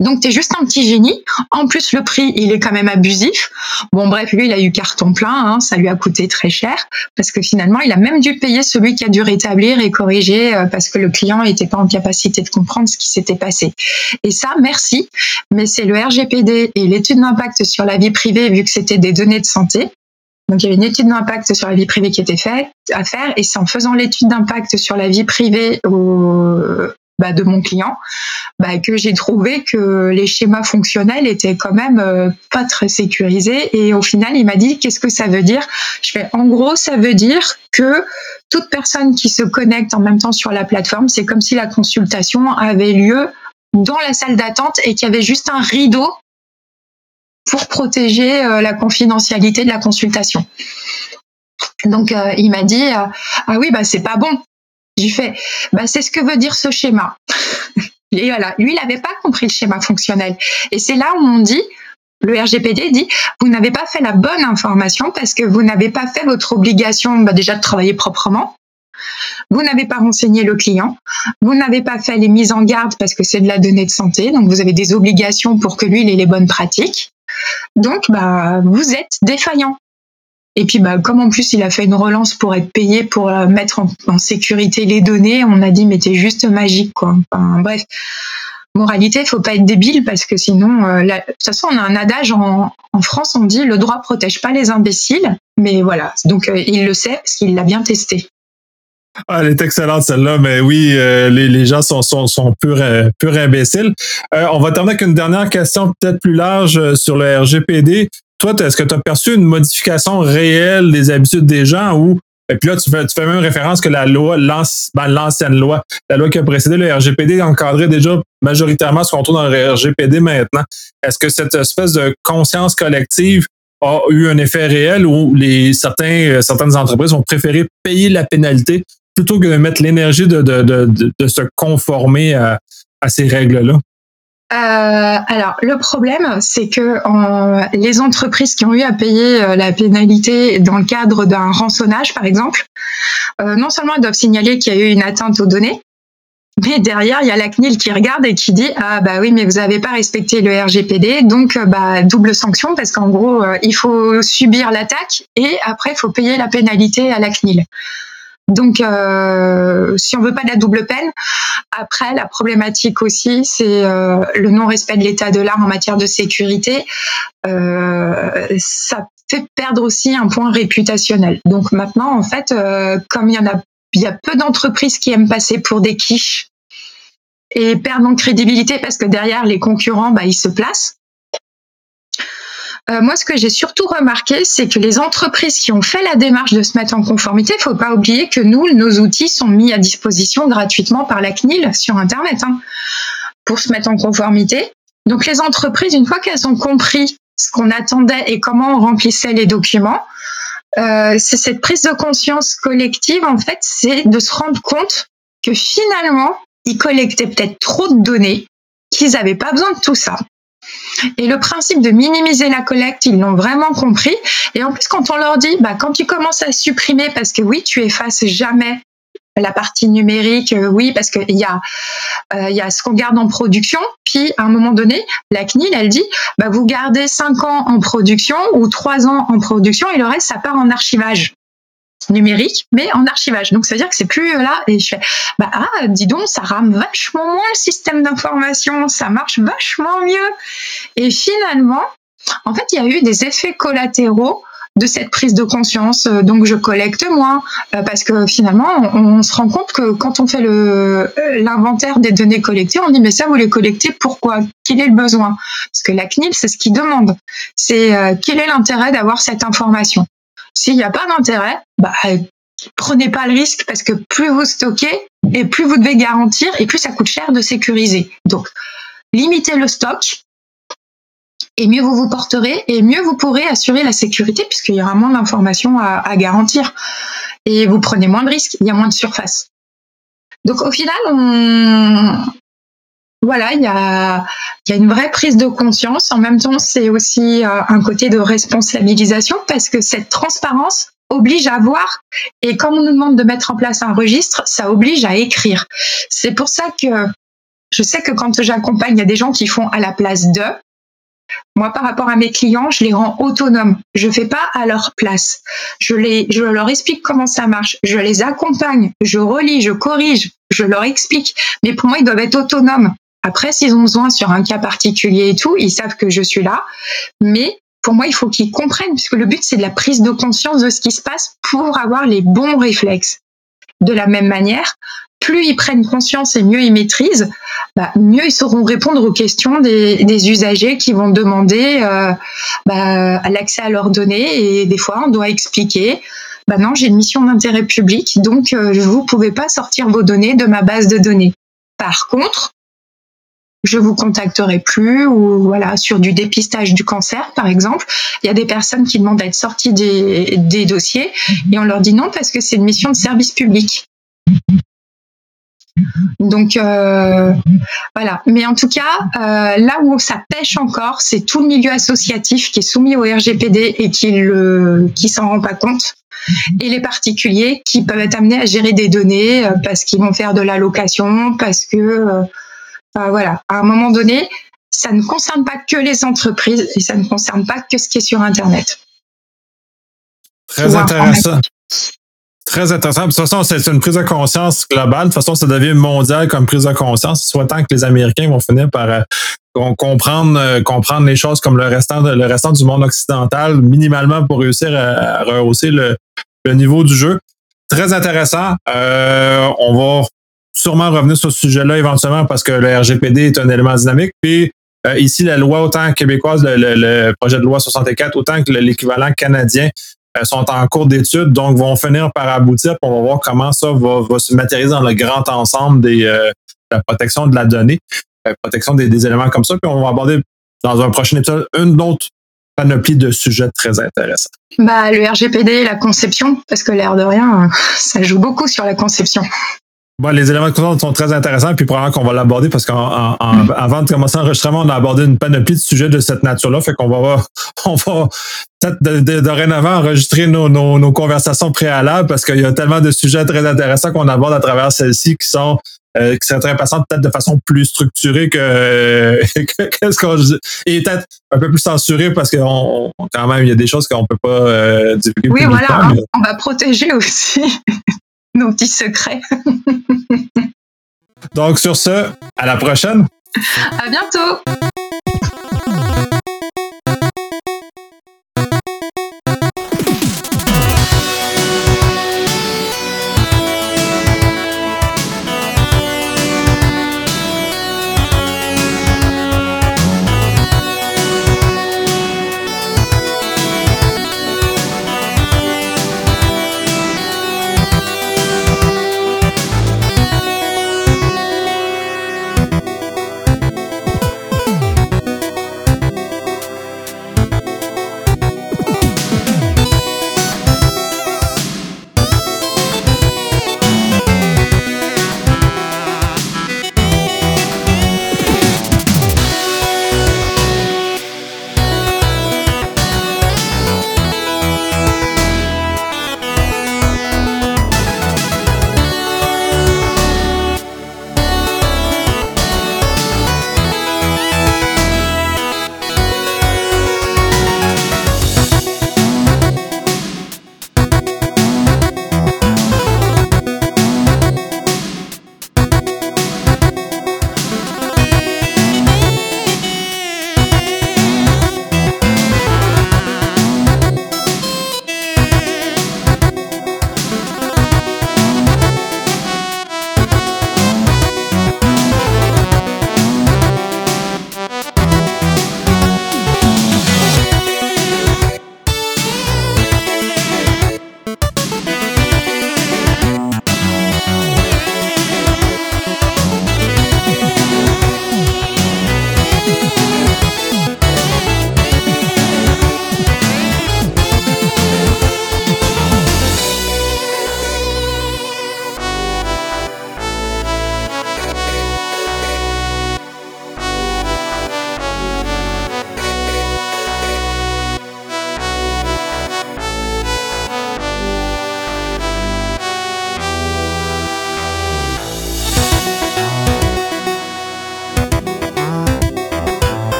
Donc, tu juste un petit génie. En plus, le prix, il est quand même abusif. Bon, bref, lui, il a eu carton plein. Hein, ça lui a coûté très cher parce que finalement, il a même dû payer celui qui a dû rétablir et corriger euh, parce que le client n'était pas en capacité de comprendre ce qui s'était passé. Et ça, merci. Mais c'est le RGPD et l'étude d'impact sur la vie privée, vu que c'était des données de santé, donc il y avait une étude d'impact sur la vie privée qui était faite à faire, et c'est en faisant l'étude d'impact sur la vie privée au, bah, de mon client, bah, que j'ai trouvé que les schémas fonctionnels étaient quand même euh, pas très sécurisés. Et au final, il m'a dit qu'est-ce que ça veut dire? Je fais en gros, ça veut dire que toute personne qui se connecte en même temps sur la plateforme, c'est comme si la consultation avait lieu dans la salle d'attente et qu'il y avait juste un rideau pour protéger euh, la confidentialité de la consultation. Donc euh, il m'a dit ah oui bah c'est pas bon j'ai fait, bah, c'est ce que veut dire ce schéma. Et voilà, lui, il n'avait pas compris le schéma fonctionnel. Et c'est là où on dit, le RGPD dit, vous n'avez pas fait la bonne information parce que vous n'avez pas fait votre obligation bah, déjà de travailler proprement. Vous n'avez pas renseigné le client, vous n'avez pas fait les mises en garde parce que c'est de la donnée de santé, donc vous avez des obligations pour que lui il ait les bonnes pratiques. Donc, bah, vous êtes défaillant. Et puis, bah, comme en plus il a fait une relance pour être payé pour euh, mettre en, sécurité les données, on a dit mais t'es juste magique quoi. Enfin, bref, moralité, faut pas être débile parce que sinon, euh, de toute façon, on a un adage en, France, on dit le droit protège pas les imbéciles, mais voilà. Donc euh, il le sait parce qu'il l'a bien testé. Ah, elle est excellente celle-là, mais oui, les, gens sont, sont, sont purs, purs imbéciles. on va terminer avec une dernière question peut-être plus large sur le RGPD. Toi, est-ce que tu as perçu une modification réelle des habitudes des gens ou et puis là, tu fais, tu fais même référence que la loi, ben, l'ancienne loi, la loi qui a précédé le RGPD encadrait déjà majoritairement ce qu'on trouve dans le RGPD maintenant. Est-ce que cette espèce de conscience collective a eu un effet réel où les certains, euh, certaines entreprises ont préféré payer la pénalité plutôt que de mettre l'énergie de, de, de, de, se conformer à, à ces règles-là? Euh, alors le problème, c'est que les entreprises qui ont eu à payer euh, la pénalité dans le cadre d'un rançonnage, par exemple, euh, non seulement elles doivent signaler qu'il y a eu une atteinte aux données, mais derrière il y a la CNIL qui regarde et qui dit ah bah oui mais vous n'avez pas respecté le RGPD, donc bah double sanction parce qu'en gros il faut subir l'attaque et après il faut payer la pénalité à la CNIL. Donc, euh, si on veut pas de la double peine, après la problématique aussi, c'est euh, le non-respect de l'état de l'art en matière de sécurité. Euh, ça fait perdre aussi un point réputationnel. Donc maintenant, en fait, comme il y en a, il y a peu d'entreprises qui aiment passer pour des quiches et perdent en crédibilité parce que derrière les concurrents, bah, ils se placent. Euh, moi, ce que j'ai surtout remarqué, c'est que les entreprises qui ont fait la démarche de se mettre en conformité, il faut pas oublier que nous, nos outils sont mis à disposition gratuitement par la CNIL sur Internet hein, pour se mettre en conformité. Donc, les entreprises, une fois qu'elles ont compris ce qu'on attendait et comment on remplissait les documents, euh, c'est cette prise de conscience collective, en fait, c'est de se rendre compte que finalement, ils collectaient peut-être trop de données, qu'ils n'avaient pas besoin de tout ça. Et le principe de minimiser la collecte, ils l'ont vraiment compris. Et en plus, quand on leur dit, bah, quand tu commences à supprimer, parce que oui, tu effaces jamais la partie numérique, euh, oui, parce qu'il y a, euh, y a ce qu'on garde en production, puis à un moment donné, la CNIL, elle dit, bah, vous gardez 5 ans en production ou 3 ans en production et le reste, ça part en archivage numérique, mais en archivage. Donc ça veut dire que c'est plus euh, là. Et je fais, bah ah, dis donc, ça rame vachement moins le système d'information, ça marche vachement mieux. Et finalement, en fait, il y a eu des effets collatéraux de cette prise de conscience. Donc je collecte moins parce que finalement on, se rend compte que quand on fait le l'inventaire des données collectées, on dit mais ça vous les collectez pourquoi? Quel est le besoin? Parce que la CNIL c'est ce qui demande. C'est quel est l'intérêt d'avoir cette information? S'il n'y a pas d'intérêt, bah prenez pas le risque parce que plus vous stockez et plus vous devez garantir et plus ça coûte cher de sécuriser. Donc, limitez le stock et mieux vous vous porterez et mieux vous pourrez assurer la sécurité puisqu'il y aura moins d'informations à, garantir et vous prenez moins de risques, il y a moins de surface. Donc au final, on, voilà, il y a, y une vraie prise de conscience. En même temps, c'est aussi euh, un côté de responsabilisation parce que cette transparence, oblige à voir. Et quand on nous demande de mettre en place un registre, ça oblige à écrire. C'est pour ça que je sais que quand j'accompagne, il y a des gens qui font à la place d'eux. Moi, par rapport à mes clients, je les rends autonomes. Je fais pas à leur place. Je les, je leur explique comment ça marche. Je les accompagne. Je relis, je corrige, je leur explique. Mais pour moi, ils doivent être autonomes. Après, s'ils ont besoin sur un cas particulier et tout, ils savent que je suis là. Mais pour moi, il faut qu'ils comprennent, puisque le but, c'est de la prise de conscience de ce qui se passe pour avoir les bons réflexes. De la même manière, plus ils prennent conscience et mieux ils maîtrisent, bah, mieux ils sauront répondre aux questions des, usagers qui vont demander euh, bah, l'accès à leurs données. Et des fois, on doit expliquer, bah non, j'ai une mission d'intérêt public, donc euh, vous pouvez pas sortir vos données de ma base de données. Par contre, je vous contacterai plus ou voilà sur du dépistage du cancer par exemple il y a des personnes qui demandent à être sorties des, dossiers et on leur dit non parce que c'est une mission de service public. Donc euh, voilà. Mais en tout cas euh, là où ça pêche encore c'est tout le milieu associatif qui est soumis au RGPD et qui le qui s'en rend pas compte et les particuliers qui peuvent être amenés à gérer des données euh, parce qu'ils vont faire de la location parce que voilà, à un moment donné, ça ne concerne pas que les entreprises et ça ne concerne pas que ce qui est sur Internet. Très intéressant. Très intéressant. De toute façon, c'est une prise de conscience globale. De toute façon, ça devient mondial comme prise de conscience. Soit tant que les Américains vont finir par euh, comprendre, euh, comprendre les choses comme le restant, le restant du monde occidental, minimalement pour réussir à, rehausser le, niveau du jeu. Très intéressant. Euh, on va sûrement revenir sur ce sujet-là éventuellement parce que le RGPD est un élément dynamique. Puis euh, ici, la loi autant québécoise, le, projet de loi 64, autant que l'équivalent canadien euh, sont en cours d'étude, donc vont finir par aboutir. Puis on va voir comment ça va, se matérialiser dans le grand ensemble euh, de la protection de la donnée, la protection des, éléments comme ça. Puis on va aborder dans un prochain épisode une autre panoplie de sujets très intéressants. Bah, le RGPD, la conception, parce que l'air de rien, ça joue beaucoup sur la conception. Bon, les éléments de conscience sont très intéressants, puis probablement qu'on va l'aborder parce qu'avant de commencer l'enregistrement, on a abordé une panoplie de sujets de cette nature-là. Fait qu'on va, on va peut-être de, dorénavant enregistrer nos, nos, conversations préalables parce qu'il y a tellement de sujets très intéressants qu'on aborde à travers celles-ci qui sont euh, qui seraient très passantes peut-être de façon plus structurée que, que, ce qu'on et peut-être un peu plus censurée parce que quand même il y a des choses qu'on peut pas euh, divulguer. Oui, voilà, on va protéger aussi nos petits secrets. Donc sur ce, à la prochaine. À bientôt.